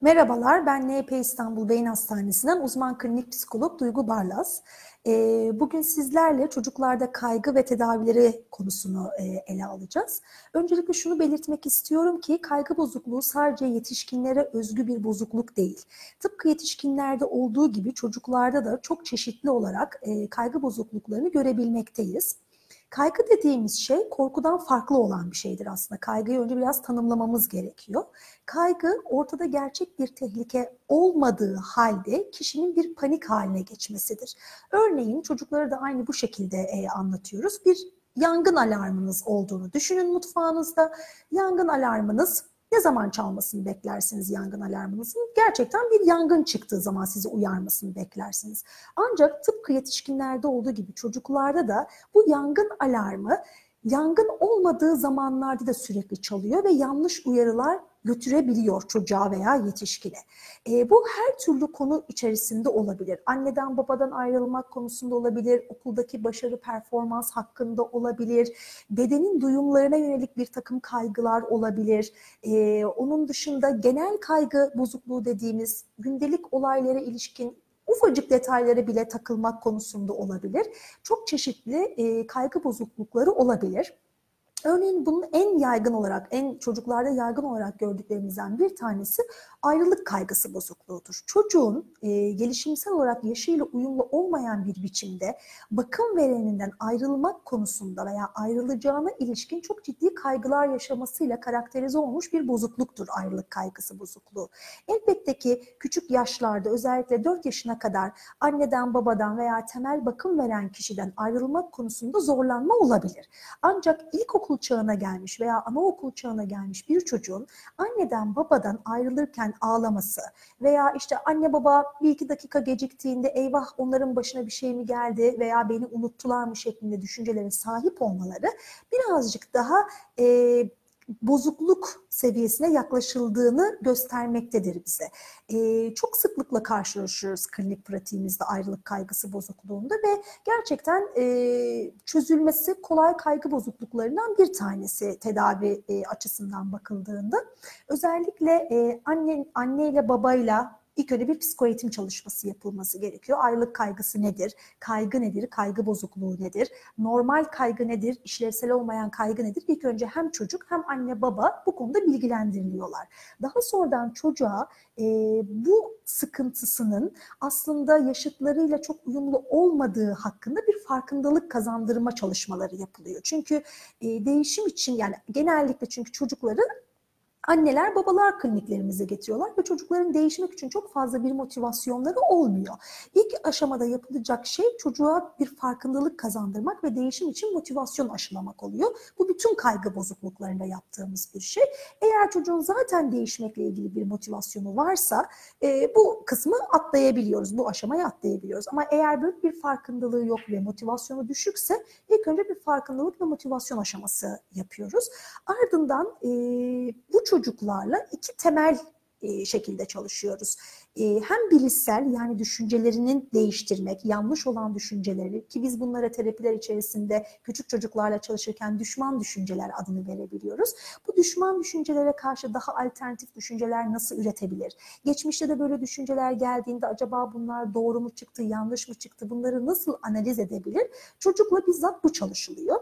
Merhabalar, ben NP İstanbul Beyin Hastanesi'nden uzman klinik psikolog Duygu Barlas. Ee, bugün sizlerle çocuklarda kaygı ve tedavileri konusunu e, ele alacağız. Öncelikle şunu belirtmek istiyorum ki kaygı bozukluğu sadece yetişkinlere özgü bir bozukluk değil. Tıpkı yetişkinlerde olduğu gibi çocuklarda da çok çeşitli olarak e, kaygı bozukluklarını görebilmekteyiz. Kaygı dediğimiz şey korkudan farklı olan bir şeydir aslında. Kaygıyı önce biraz tanımlamamız gerekiyor. Kaygı ortada gerçek bir tehlike olmadığı halde kişinin bir panik haline geçmesidir. Örneğin çocukları da aynı bu şekilde e, anlatıyoruz. Bir yangın alarmınız olduğunu düşünün mutfağınızda. Yangın alarmınız ne zaman çalmasını beklersiniz yangın alarmınızın? Gerçekten bir yangın çıktığı zaman sizi uyarmasını beklersiniz. Ancak tıpkı yetişkinlerde olduğu gibi çocuklarda da bu yangın alarmı yangın olmadığı zamanlarda da sürekli çalıyor ve yanlış uyarılar götürebiliyor çocuğa veya yetişkine. E, bu her türlü konu içerisinde olabilir. Anneden babadan ayrılmak konusunda olabilir, okuldaki başarı performans hakkında olabilir, bedenin duyumlarına yönelik bir takım kaygılar olabilir. E, onun dışında genel kaygı bozukluğu dediğimiz gündelik olaylara ilişkin ufacık detaylara bile takılmak konusunda olabilir. Çok çeşitli e, kaygı bozuklukları olabilir. Örneğin bunun en yaygın olarak, en çocuklarda yaygın olarak gördüklerimizden bir tanesi ayrılık kaygısı bozukluğudur. Çocuğun e, gelişimsel olarak yaşıyla uyumlu olmayan bir biçimde bakım vereninden ayrılmak konusunda veya ayrılacağına ilişkin çok ciddi kaygılar yaşamasıyla karakterize olmuş bir bozukluktur ayrılık kaygısı bozukluğu. Elbette ki küçük yaşlarda özellikle 4 yaşına kadar anneden babadan veya temel bakım veren kişiden ayrılmak konusunda zorlanma olabilir. Ancak ilkokul çağına gelmiş veya anaokul çağına gelmiş bir çocuğun anneden babadan ayrılırken ağlaması veya işte anne baba bir iki dakika geciktiğinde eyvah onların başına bir şey mi geldi veya beni unuttular mı şeklinde düşüncelere sahip olmaları birazcık daha e, bozukluk seviyesine yaklaşıldığını göstermektedir bize. Ee, çok sıklıkla karşılaşıyoruz klinik pratiğimizde ayrılık kaygısı bozukluğunda ve gerçekten e, çözülmesi kolay kaygı bozukluklarından bir tanesi tedavi e, açısından bakıldığında. Özellikle e, anne, anneyle babayla ilk önce bir psikoeğitim çalışması yapılması gerekiyor. Ayrılık kaygısı nedir? Kaygı nedir? Kaygı bozukluğu nedir? Normal kaygı nedir? İşlevsel olmayan kaygı nedir? İlk önce hem çocuk hem anne baba bu konuda bilgilendiriliyorlar. Daha sonradan çocuğa e, bu sıkıntısının aslında yaşıtlarıyla çok uyumlu olmadığı hakkında bir farkındalık kazandırma çalışmaları yapılıyor. Çünkü e, değişim için yani genellikle çünkü çocukları anneler babalar kliniklerimize getiriyorlar ve çocukların değişmek için çok fazla bir motivasyonları olmuyor. İlk aşamada yapılacak şey çocuğa bir farkındalık kazandırmak ve değişim için motivasyon aşılamak oluyor. Bu bütün kaygı bozukluklarında yaptığımız bir şey. Eğer çocuğun zaten değişmekle ilgili bir motivasyonu varsa e, bu kısmı atlayabiliyoruz, bu aşamayı atlayabiliyoruz. Ama eğer böyle bir farkındalığı yok ve motivasyonu düşükse ilk önce bir farkındalık ve motivasyon aşaması yapıyoruz. Ardından e, bu çocuk çocuklarla iki temel e, şekilde çalışıyoruz. E, hem bilişsel yani düşüncelerinin değiştirmek, yanlış olan düşünceleri ki biz bunlara terapiler içerisinde küçük çocuklarla çalışırken düşman düşünceler adını verebiliyoruz. Bu düşman düşüncelere karşı daha alternatif düşünceler nasıl üretebilir? Geçmişte de böyle düşünceler geldiğinde acaba bunlar doğru mu çıktı, yanlış mı çıktı? Bunları nasıl analiz edebilir? Çocukla bizzat bu çalışılıyor.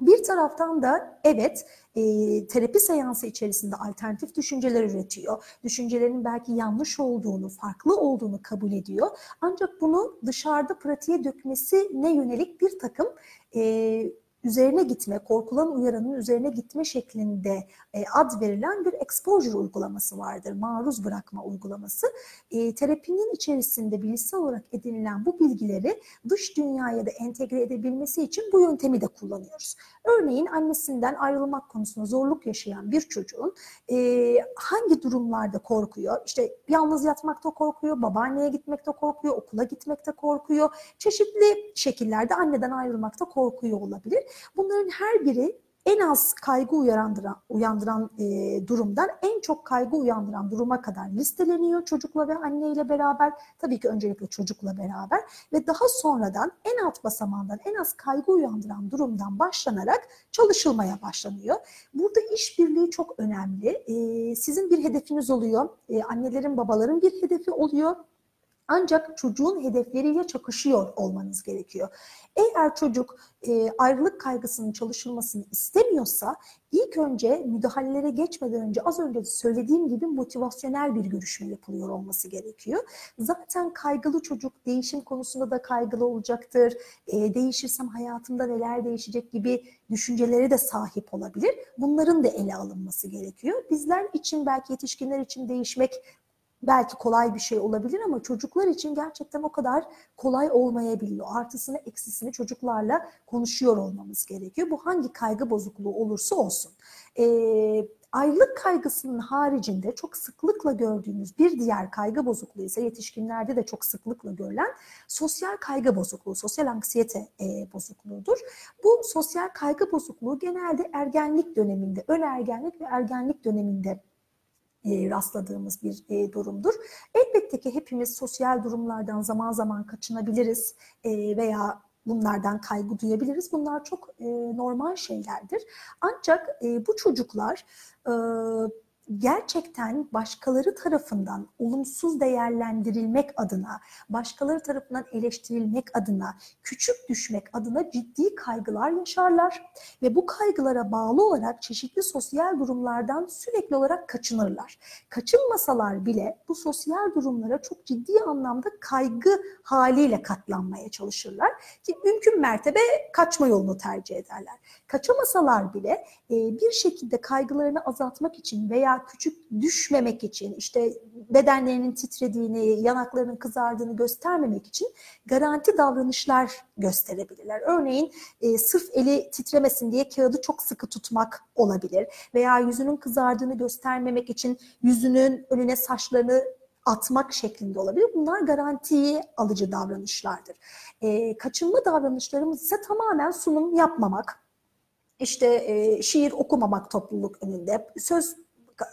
Bir taraftan da evet e, terapi seansı içerisinde alternatif düşünceler üretiyor. Düşüncelerinin belki yanlış olduğunu, farklı olduğunu kabul ediyor. Ancak bunu dışarıda pratiğe dökmesi ne yönelik bir takım e, üzerine gitme, korkulan uyaranın üzerine gitme şeklinde e, ad verilen bir exposure uygulaması vardır. Maruz bırakma uygulaması. E, terapinin içerisinde bilişsel olarak edinilen bu bilgileri dış dünyaya da entegre edebilmesi için bu yöntemi de kullanıyoruz. Örneğin annesinden ayrılmak konusunda zorluk yaşayan bir çocuğun e, hangi durumlarda korkuyor? İşte yalnız yatmakta korkuyor, babaanneye gitmekte korkuyor, okula gitmekte korkuyor. Çeşitli şekillerde anneden ayrılmakta korkuyor olabilir. Bunların her biri en az kaygı uyandıran, uyandıran e, durumdan en çok kaygı uyandıran duruma kadar listeleniyor çocukla ve anneyle beraber. Tabii ki öncelikle çocukla beraber ve daha sonradan en alt basamağından en az kaygı uyandıran durumdan başlanarak çalışılmaya başlanıyor. Burada işbirliği çok önemli. E, sizin bir hedefiniz oluyor. E, annelerin, babaların bir hedefi oluyor. Ancak çocuğun hedefleriyle çakışıyor olmanız gerekiyor. Eğer çocuk e, ayrılık kaygısının çalışılmasını istemiyorsa ilk önce müdahalelere geçmeden önce az önce söylediğim gibi motivasyonel bir görüşme yapılıyor olması gerekiyor. Zaten kaygılı çocuk değişim konusunda da kaygılı olacaktır. E, değişirsem hayatımda neler değişecek gibi düşüncelere de sahip olabilir. Bunların da ele alınması gerekiyor. Bizler için belki yetişkinler için değişmek belki kolay bir şey olabilir ama çocuklar için gerçekten o kadar kolay olmayabiliyor. Artısını eksisini çocuklarla konuşuyor olmamız gerekiyor. Bu hangi kaygı bozukluğu olursa olsun. Ee, ayrılık kaygısının haricinde çok sıklıkla gördüğümüz bir diğer kaygı bozukluğu ise yetişkinlerde de çok sıklıkla görülen sosyal kaygı bozukluğu, sosyal anksiyete e, bozukluğudur. Bu sosyal kaygı bozukluğu genelde ergenlik döneminde, ön ergenlik ve ergenlik döneminde rastladığımız bir e, durumdur. Elbette ki hepimiz sosyal durumlardan zaman zaman kaçınabiliriz e, veya bunlardan kaygı duyabiliriz. Bunlar çok normal şeylerdir. Ancak bu çocuklar gerçekten başkaları tarafından olumsuz değerlendirilmek adına, başkaları tarafından eleştirilmek adına, küçük düşmek adına ciddi kaygılar yaşarlar ve bu kaygılara bağlı olarak çeşitli sosyal durumlardan sürekli olarak kaçınırlar. Kaçınmasalar bile bu sosyal durumlara çok ciddi anlamda kaygı haliyle katlanmaya çalışırlar ki mümkün mertebe kaçma yolunu tercih ederler. Kaçamasalar bile bir şekilde kaygılarını azaltmak için veya küçük düşmemek için, işte bedenlerinin titrediğini, yanaklarının kızardığını göstermemek için garanti davranışlar gösterebilirler. Örneğin e, sırf eli titremesin diye kağıdı çok sıkı tutmak olabilir veya yüzünün kızardığını göstermemek için yüzünün önüne saçlarını atmak şeklinde olabilir. Bunlar garantiyi alıcı davranışlardır. E, kaçınma davranışlarımız ise tamamen sunum yapmamak, işte e, şiir okumamak topluluk önünde, söz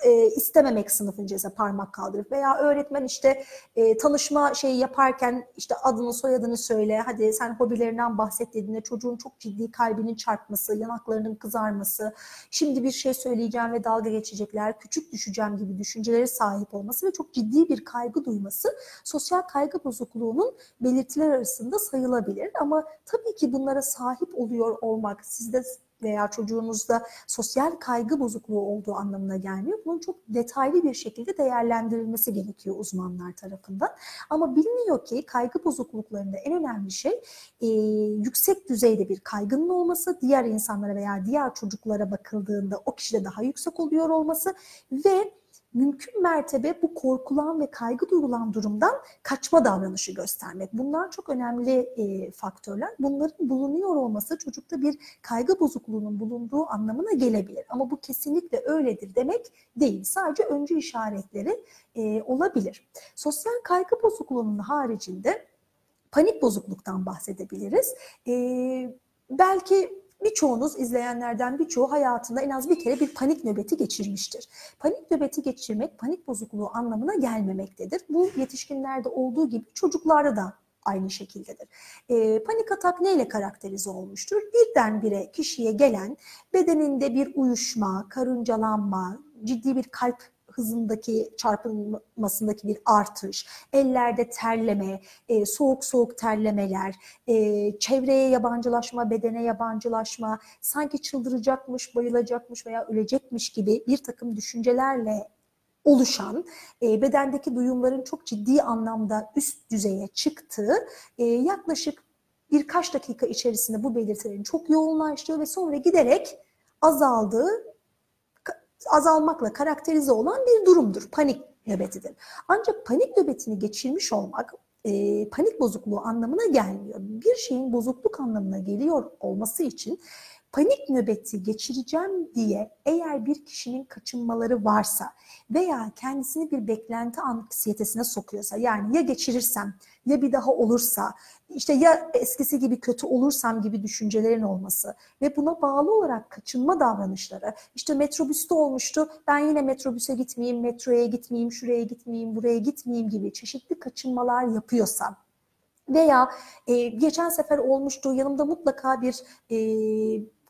e, istememek sınıfın ceza parmak kaldırıp veya öğretmen işte e, tanışma şeyi yaparken işte adını soyadını söyle hadi sen hobilerinden bahset dediğinde çocuğun çok ciddi kalbinin çarpması, yanaklarının kızarması, şimdi bir şey söyleyeceğim ve dalga geçecekler, küçük düşeceğim gibi düşüncelere sahip olması ve çok ciddi bir kaygı duyması sosyal kaygı bozukluğunun belirtiler arasında sayılabilir. Ama tabii ki bunlara sahip oluyor olmak sizde veya çocuğunuzda sosyal kaygı bozukluğu olduğu anlamına gelmiyor. Bunun çok detaylı bir şekilde değerlendirilmesi gerekiyor uzmanlar tarafından. Ama biliniyor ki kaygı bozukluklarında en önemli şey e, yüksek düzeyde bir kaygının olması, diğer insanlara veya diğer çocuklara bakıldığında o kişide daha yüksek oluyor olması ve mümkün mertebe bu korkulan ve kaygı duyulan durumdan kaçma davranışı göstermek. Bunlar çok önemli e, faktörler. Bunların bulunuyor olması çocukta bir kaygı bozukluğunun bulunduğu anlamına gelebilir. Ama bu kesinlikle öyledir demek değil. Sadece öncü işaretleri e, olabilir. Sosyal kaygı bozukluğunun haricinde panik bozukluktan bahsedebiliriz. E, belki birçoğunuz izleyenlerden birçoğu hayatında en az bir kere bir panik nöbeti geçirmiştir. Panik nöbeti geçirmek panik bozukluğu anlamına gelmemektedir. Bu yetişkinlerde olduğu gibi çocuklarda da aynı şekildedir. E, panik atak neyle karakterize olmuştur? Birdenbire kişiye gelen bedeninde bir uyuşma, karıncalanma, ciddi bir kalp hızındaki çarpılmasındaki bir artış, ellerde terleme, e, soğuk soğuk terlemeler, e, çevreye yabancılaşma, bedene yabancılaşma, sanki çıldıracakmış, bayılacakmış veya ölecekmiş gibi bir takım düşüncelerle oluşan, e, bedendeki duyumların çok ciddi anlamda üst düzeye çıktığı e, yaklaşık birkaç dakika içerisinde bu belirtilerin çok yoğunlaştığı ve sonra giderek azaldığı azalmakla karakterize olan bir durumdur. Panik nöbetidir. Ancak panik nöbetini geçirmiş olmak e, panik bozukluğu anlamına gelmiyor. Bir şeyin bozukluk anlamına geliyor olması için panik nöbeti geçireceğim diye eğer bir kişinin kaçınmaları varsa veya kendisini bir beklenti anksiyetesine sokuyorsa yani ya geçirirsem ya bir daha olursa işte ya eskisi gibi kötü olursam gibi düşüncelerin olması ve buna bağlı olarak kaçınma davranışları. İşte metrobüste olmuştu ben yine metrobüse gitmeyeyim metroya gitmeyeyim şuraya gitmeyeyim buraya gitmeyeyim gibi çeşitli kaçınmalar yapıyorsam. Veya e, geçen sefer olmuştu yanımda mutlaka bir e,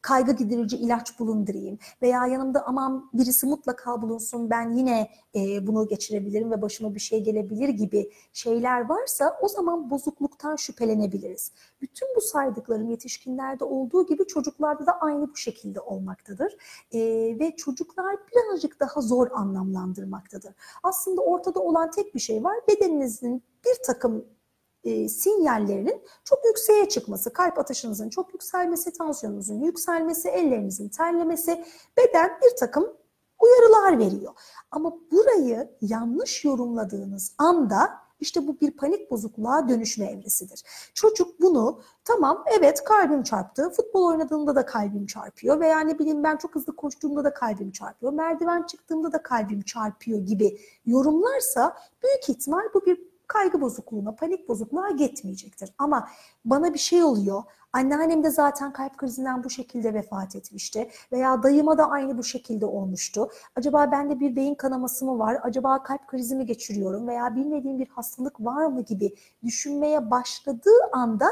kaygı giderici ilaç bulundurayım veya yanımda aman birisi mutlaka bulunsun ben yine e, bunu geçirebilirim ve başıma bir şey gelebilir gibi şeyler varsa o zaman bozukluktan şüphelenebiliriz. Bütün bu saydıklarım yetişkinlerde olduğu gibi çocuklarda da aynı bu şekilde olmaktadır. E, ve çocuklar birazcık daha zor anlamlandırmaktadır. Aslında ortada olan tek bir şey var. Bedeninizin bir takım e, sinyallerinin çok yükseğe çıkması, kalp atışınızın çok yükselmesi, tansiyonunuzun yükselmesi, ellerinizin terlemesi, beden bir takım uyarılar veriyor. Ama burayı yanlış yorumladığınız anda işte bu bir panik bozukluğa dönüşme evresidir. Çocuk bunu tamam evet kalbim çarptı, futbol oynadığımda da kalbim çarpıyor veya ne bileyim ben çok hızlı koştuğumda da kalbim çarpıyor, merdiven çıktığımda da kalbim çarpıyor gibi yorumlarsa büyük ihtimal bu bir kaygı bozukluğuna, panik bozukluğa gitmeyecektir. Ama bana bir şey oluyor, anneannem de zaten kalp krizinden bu şekilde vefat etmişti veya dayıma da aynı bu şekilde olmuştu. Acaba bende bir beyin kanaması mı var, acaba kalp krizi mi geçiriyorum veya bilmediğim bir hastalık var mı gibi düşünmeye başladığı anda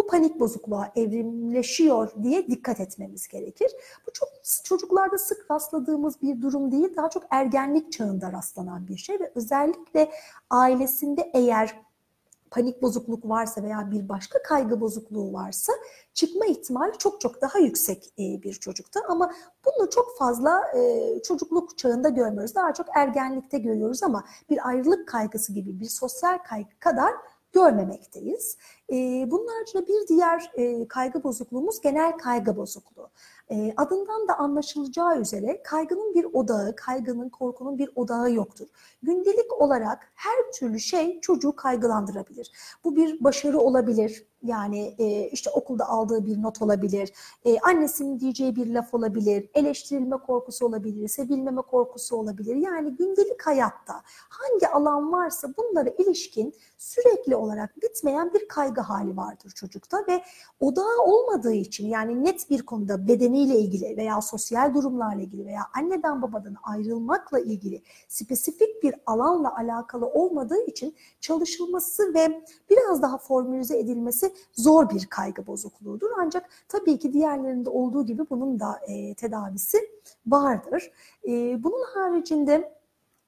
bu panik bozukluğa evrimleşiyor diye dikkat etmemiz gerekir. Bu çok çocuklarda sık rastladığımız bir durum değil, daha çok ergenlik çağında rastlanan bir şey ve özellikle ailesinde eğer panik bozukluk varsa veya bir başka kaygı bozukluğu varsa çıkma ihtimali çok çok daha yüksek e, bir çocukta. Ama bunu çok fazla e, çocukluk çağında görmüyoruz. Daha çok ergenlikte görüyoruz ama bir ayrılık kaygısı gibi bir sosyal kaygı kadar görmemekteyiz. Bunun haricinde bir diğer kaygı bozukluğumuz genel kaygı bozukluğu. Adından da anlaşılacağı üzere kaygının bir odağı, kaygının, korkunun bir odağı yoktur. Gündelik olarak her türlü şey çocuğu kaygılandırabilir. Bu bir başarı olabilir, yani e, işte okulda aldığı bir not olabilir, e, annesinin diyeceği bir laf olabilir, eleştirilme korkusu olabilir, sevilmeme korkusu olabilir. Yani gündelik hayatta hangi alan varsa bunlara ilişkin sürekli olarak bitmeyen bir kaygı hali vardır çocukta ve odağı olmadığı için yani net bir konuda bedeniyle ilgili veya sosyal durumlarla ilgili veya anneden babadan ayrılmakla ilgili spesifik bir alanla alakalı olmadığı için çalışılması ve biraz daha formülize edilmesi zor bir kaygı bozukluğudur. Ancak tabii ki diğerlerinde olduğu gibi bunun da e, tedavisi vardır. E, bunun haricinde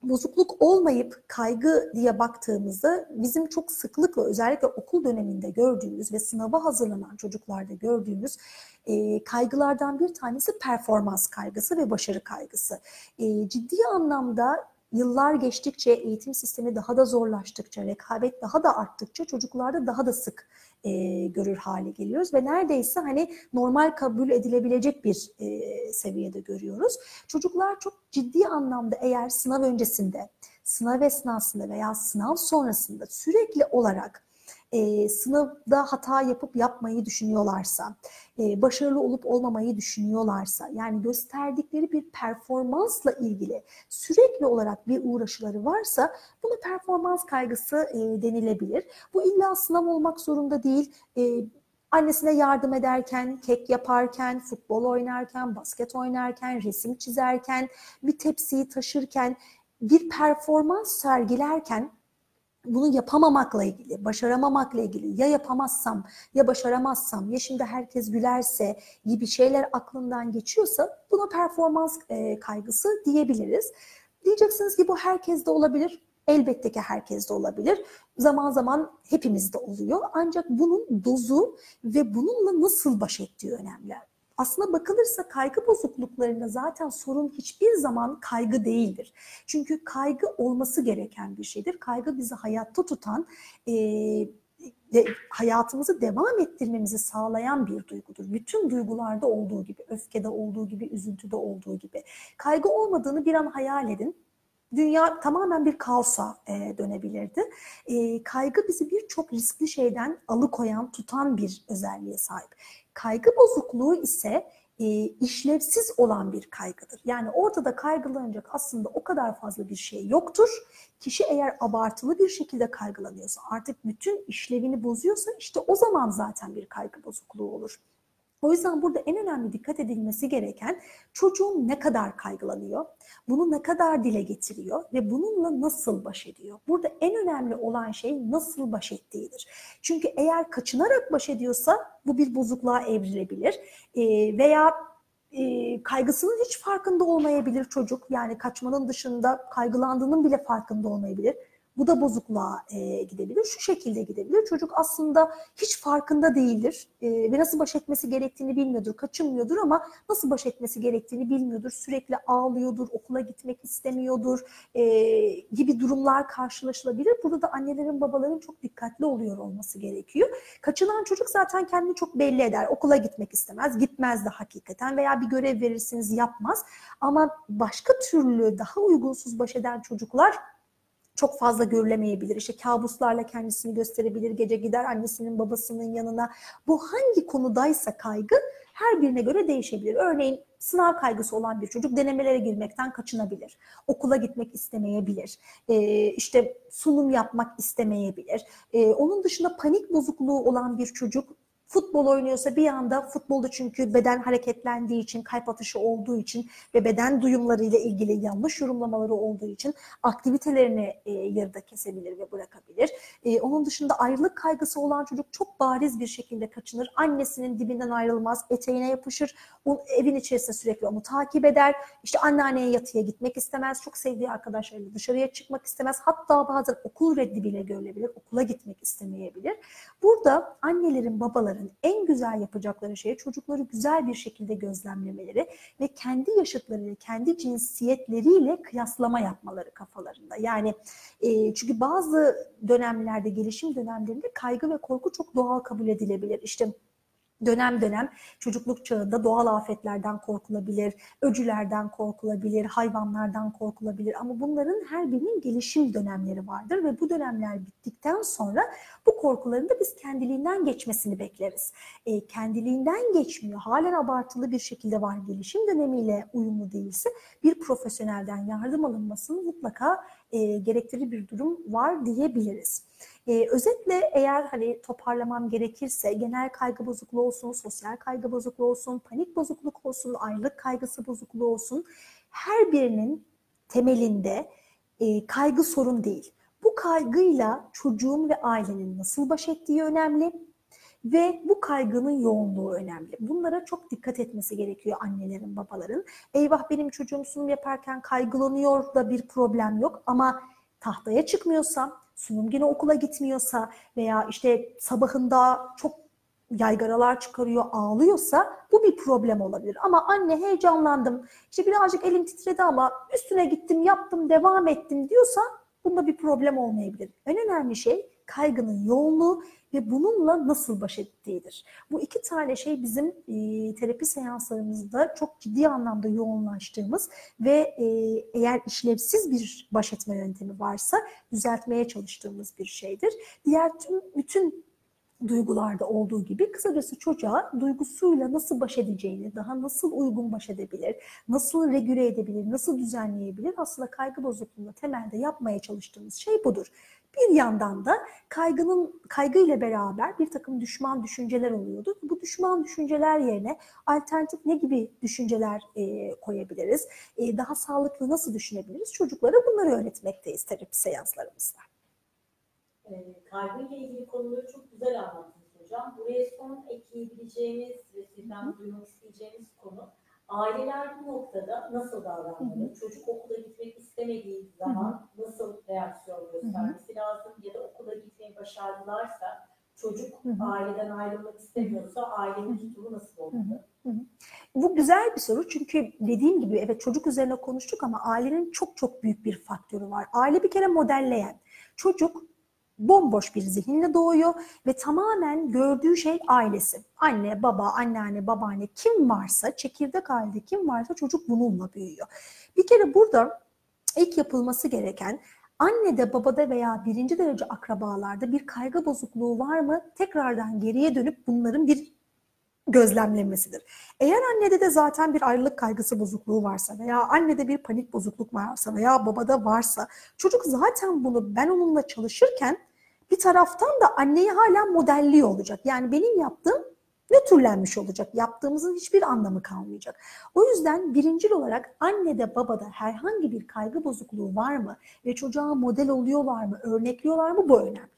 bozukluk olmayıp kaygı diye baktığımızda bizim çok sıklıkla özellikle okul döneminde gördüğümüz ve sınava hazırlanan çocuklarda gördüğümüz e, kaygılardan bir tanesi performans kaygısı ve başarı kaygısı. E, ciddi anlamda yıllar geçtikçe eğitim sistemi daha da zorlaştıkça, rekabet daha da arttıkça çocuklarda daha da sık e, görür hale geliyoruz ve neredeyse hani normal kabul edilebilecek bir e, seviyede görüyoruz. Çocuklar çok ciddi anlamda eğer sınav öncesinde, sınav esnasında veya sınav sonrasında sürekli olarak e, sınavda hata yapıp yapmayı düşünüyorlarsa, e, başarılı olup olmamayı düşünüyorlarsa, yani gösterdikleri bir performansla ilgili sürekli olarak bir uğraşıları varsa buna performans kaygısı e, denilebilir. Bu illa sınav olmak zorunda değil. E, annesine yardım ederken, kek yaparken, futbol oynarken, basket oynarken, resim çizerken, bir tepsiyi taşırken, bir performans sergilerken bunu yapamamakla ilgili, başaramamakla ilgili ya yapamazsam ya başaramazsam ya şimdi herkes gülerse gibi şeyler aklından geçiyorsa buna performans e, kaygısı diyebiliriz. Diyeceksiniz ki bu herkeste olabilir. Elbette ki herkeste olabilir. Zaman zaman hepimizde oluyor. Ancak bunun dozu ve bununla nasıl baş ettiği önemli. Aslına bakılırsa kaygı bozukluklarında zaten sorun hiçbir zaman kaygı değildir. Çünkü kaygı olması gereken bir şeydir. Kaygı bizi hayatta tutan, e, de, hayatımızı devam ettirmemizi sağlayan bir duygudur. Bütün duygularda olduğu gibi, öfkede olduğu gibi, üzüntüde olduğu gibi. Kaygı olmadığını bir an hayal edin dünya tamamen bir kaosa e, dönebilirdi. E, kaygı bizi birçok riskli şeyden alıkoyan, tutan bir özelliğe sahip. Kaygı bozukluğu ise e, işlevsiz olan bir kaygıdır. Yani ortada kaygılanacak aslında o kadar fazla bir şey yoktur. Kişi eğer abartılı bir şekilde kaygılanıyorsa, artık bütün işlevini bozuyorsa işte o zaman zaten bir kaygı bozukluğu olur. O yüzden burada en önemli dikkat edilmesi gereken çocuğum ne kadar kaygılanıyor, bunu ne kadar dile getiriyor ve bununla nasıl baş ediyor. Burada en önemli olan şey nasıl baş ettiğidir. Çünkü eğer kaçınarak baş ediyorsa bu bir bozukluğa evrilebilir e, veya e, kaygısının hiç farkında olmayabilir çocuk. Yani kaçmanın dışında kaygılandığının bile farkında olmayabilir bu da bozukluğa e, gidebilir. Şu şekilde gidebilir. Çocuk aslında hiç farkında değildir e, ve nasıl baş etmesi gerektiğini bilmiyordur, kaçınmıyordur ama nasıl baş etmesi gerektiğini bilmiyordur. Sürekli ağlıyordur, okula gitmek istemiyordur e, gibi durumlar karşılaşılabilir. Burada da annelerin, babaların çok dikkatli oluyor olması gerekiyor. Kaçınan çocuk zaten kendini çok belli eder. Okula gitmek istemez, gitmez de hakikaten veya bir görev verirsiniz yapmaz. Ama başka türlü daha uygunsuz baş eden çocuklar çok fazla görülemeyebilir. İşte kabuslarla kendisini gösterebilir, gece gider annesinin babasının yanına. Bu hangi konudaysa kaygı her birine göre değişebilir. Örneğin sınav kaygısı olan bir çocuk denemelere girmekten kaçınabilir. Okula gitmek istemeyebilir. Ee, işte sunum yapmak istemeyebilir. Ee, onun dışında panik bozukluğu olan bir çocuk Futbol oynuyorsa bir anda futbolda çünkü beden hareketlendiği için, kalp atışı olduğu için ve beden duyumlarıyla ilgili yanlış yorumlamaları olduğu için aktivitelerini e, yarıda kesebilir ve bırakabilir. E, onun dışında ayrılık kaygısı olan çocuk çok bariz bir şekilde kaçınır. Annesinin dibinden ayrılmaz, eteğine yapışır. O, evin içerisinde sürekli onu takip eder. İşte anneanneye yatıya gitmek istemez. Çok sevdiği arkadaşlarıyla dışarıya çıkmak istemez. Hatta bazen okul reddi bile görülebilir. Okula gitmek istemeyebilir. Burada annelerin, babaların onların en güzel yapacakları şey çocukları güzel bir şekilde gözlemlemeleri ve kendi yaşıtlarıyla, kendi cinsiyetleriyle kıyaslama yapmaları kafalarında. Yani e, çünkü bazı dönemlerde, gelişim dönemlerinde kaygı ve korku çok doğal kabul edilebilir. İşte dönem dönem çocukluk çağında doğal afetlerden korkulabilir, öcülerden korkulabilir, hayvanlardan korkulabilir ama bunların her birinin gelişim dönemleri vardır ve bu dönemler bittikten sonra bu korkuların da biz kendiliğinden geçmesini bekleriz. E, kendiliğinden geçmiyor, halen abartılı bir şekilde var gelişim dönemiyle uyumlu değilse bir profesyonelden yardım alınmasını mutlaka e, gerektirir bir durum var diyebiliriz. E, özetle eğer hani toparlamam gerekirse genel kaygı bozukluğu olsun, sosyal kaygı bozukluğu olsun, panik bozukluk olsun, ayrılık kaygısı bozukluğu olsun her birinin temelinde e, kaygı sorun değil. Bu kaygıyla çocuğun ve ailenin nasıl baş ettiği önemli ve bu kaygının yoğunluğu önemli. Bunlara çok dikkat etmesi gerekiyor annelerin, babaların. Eyvah benim çocuğum sunum yaparken kaygılanıyor da bir problem yok ama tahtaya çıkmıyorsa, sunum günü okula gitmiyorsa veya işte sabahında çok yaygaralar çıkarıyor, ağlıyorsa bu bir problem olabilir. Ama anne heyecanlandım, işte birazcık elim titredi ama üstüne gittim, yaptım, devam ettim diyorsa bunda bir problem olmayabilir. En önemli şey kaygının yoğunluğu ve bununla nasıl baş ettiğidir. Bu iki tane şey bizim e, terapi seanslarımızda çok ciddi anlamda yoğunlaştığımız ve e, eğer işlevsiz bir baş etme yöntemi varsa düzeltmeye çalıştığımız bir şeydir. Diğer tüm bütün duygularda olduğu gibi kısacası çocuğa duygusuyla nasıl baş edeceğini, daha nasıl uygun baş edebilir, nasıl regüle edebilir, nasıl düzenleyebilir aslında kaygı bozukluğunda temelde yapmaya çalıştığımız şey budur. Bir yandan da kaygının kaygı ile beraber bir takım düşman düşünceler oluyordu. Bu düşman düşünceler yerine alternatif ne gibi düşünceler e, koyabiliriz? E, daha sağlıklı nasıl düşünebiliriz? Çocuklara bunları öğretmekteyiz terapi seanslarımızda. E, kaygı ile ilgili konuları çok güzel anlattınız hocam. Buraya son ekleyebileceğimiz ve sizden duymak isteyeceğimiz konu aileler bu noktada nasıl davranmalı? Çocuk okula gitmek istemediği zaman Hı-hı. nasıl reaksiyon göstermesi Hı-hı. lazım? Ya da okula gitmeyi başardılarsa çocuk Hı-hı. aileden ayrılmak istemiyorsa ailenin tutumu nasıl olmalı? Bu güzel bir soru çünkü dediğim gibi evet çocuk üzerine konuştuk ama ailenin çok çok büyük bir faktörü var. Aile bir kere modelleyen. Çocuk bomboş bir zihinle doğuyor ve tamamen gördüğü şey ailesi. Anne, baba, anneanne, babaanne kim varsa, çekirdek ailede kim varsa çocuk bununla büyüyor. Bir kere burada ilk yapılması gereken annede, babada veya birinci derece akrabalarda bir kaygı bozukluğu var mı? Tekrardan geriye dönüp bunların bir gözlemlemesidir. Eğer annede de zaten bir ayrılık kaygısı bozukluğu varsa veya annede bir panik bozukluk varsa veya babada varsa çocuk zaten bunu ben onunla çalışırken bir taraftan da anneyi hala modelliyor olacak. Yani benim yaptığım nötrlenmiş olacak. Yaptığımızın hiçbir anlamı kalmayacak. O yüzden birincil olarak annede babada herhangi bir kaygı bozukluğu var mı ve çocuğa model oluyorlar mı, örnekliyorlar mı bu önemli.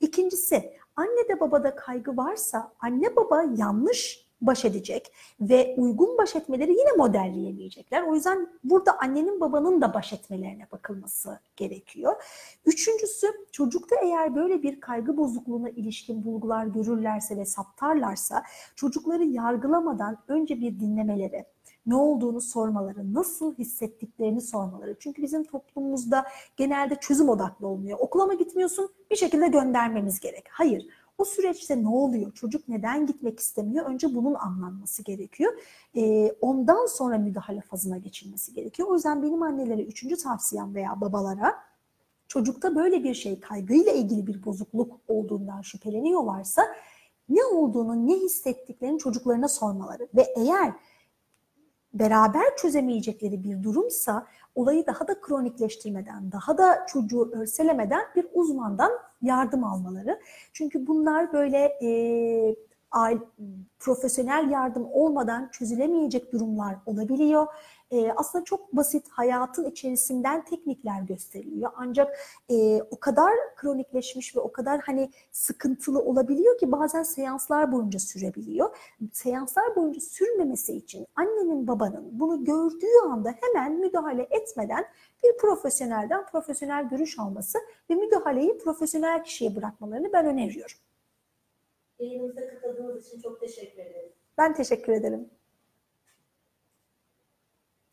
İkincisi annede babada kaygı varsa anne baba yanlış baş edecek ve uygun baş etmeleri yine modelleyemeyecekler. O yüzden burada annenin babanın da baş etmelerine bakılması gerekiyor. Üçüncüsü çocukta eğer böyle bir kaygı bozukluğuna ilişkin bulgular görürlerse ve saptarlarsa çocukları yargılamadan önce bir dinlemeleri, ne olduğunu sormaları, nasıl hissettiklerini sormaları. Çünkü bizim toplumumuzda genelde çözüm odaklı olmuyor. Okula mı gitmiyorsun? Bir şekilde göndermemiz gerek. Hayır. O süreçte ne oluyor? Çocuk neden gitmek istemiyor? Önce bunun anlanması gerekiyor. Ee, ondan sonra müdahale fazına geçilmesi gerekiyor. O yüzden benim annelere üçüncü tavsiyem veya babalara çocukta böyle bir şey kaygıyla ilgili bir bozukluk olduğundan şüpheleniyorlarsa ne olduğunu, ne hissettiklerini çocuklarına sormaları ve eğer beraber çözemeyecekleri bir durumsa olayı daha da kronikleştirmeden, daha da çocuğu örselemeden bir uzmandan yardım almaları. Çünkü bunlar böyle e, profesyonel yardım olmadan çözülemeyecek durumlar olabiliyor. E, aslında çok basit hayatın içerisinden teknikler gösteriliyor. Ancak e, o kadar kronikleşmiş ve o kadar hani sıkıntılı olabiliyor ki bazen seanslar boyunca sürebiliyor. Seanslar boyunca sürmemesi için annenin babanın bunu gördüğü anda hemen müdahale etmeden bir profesyonelden profesyonel görüş alması ve müdahaleyi profesyonel kişiye bırakmalarını ben öneriyorum. Yayınımıza katıldığınız için çok teşekkür ederim. Ben teşekkür ederim.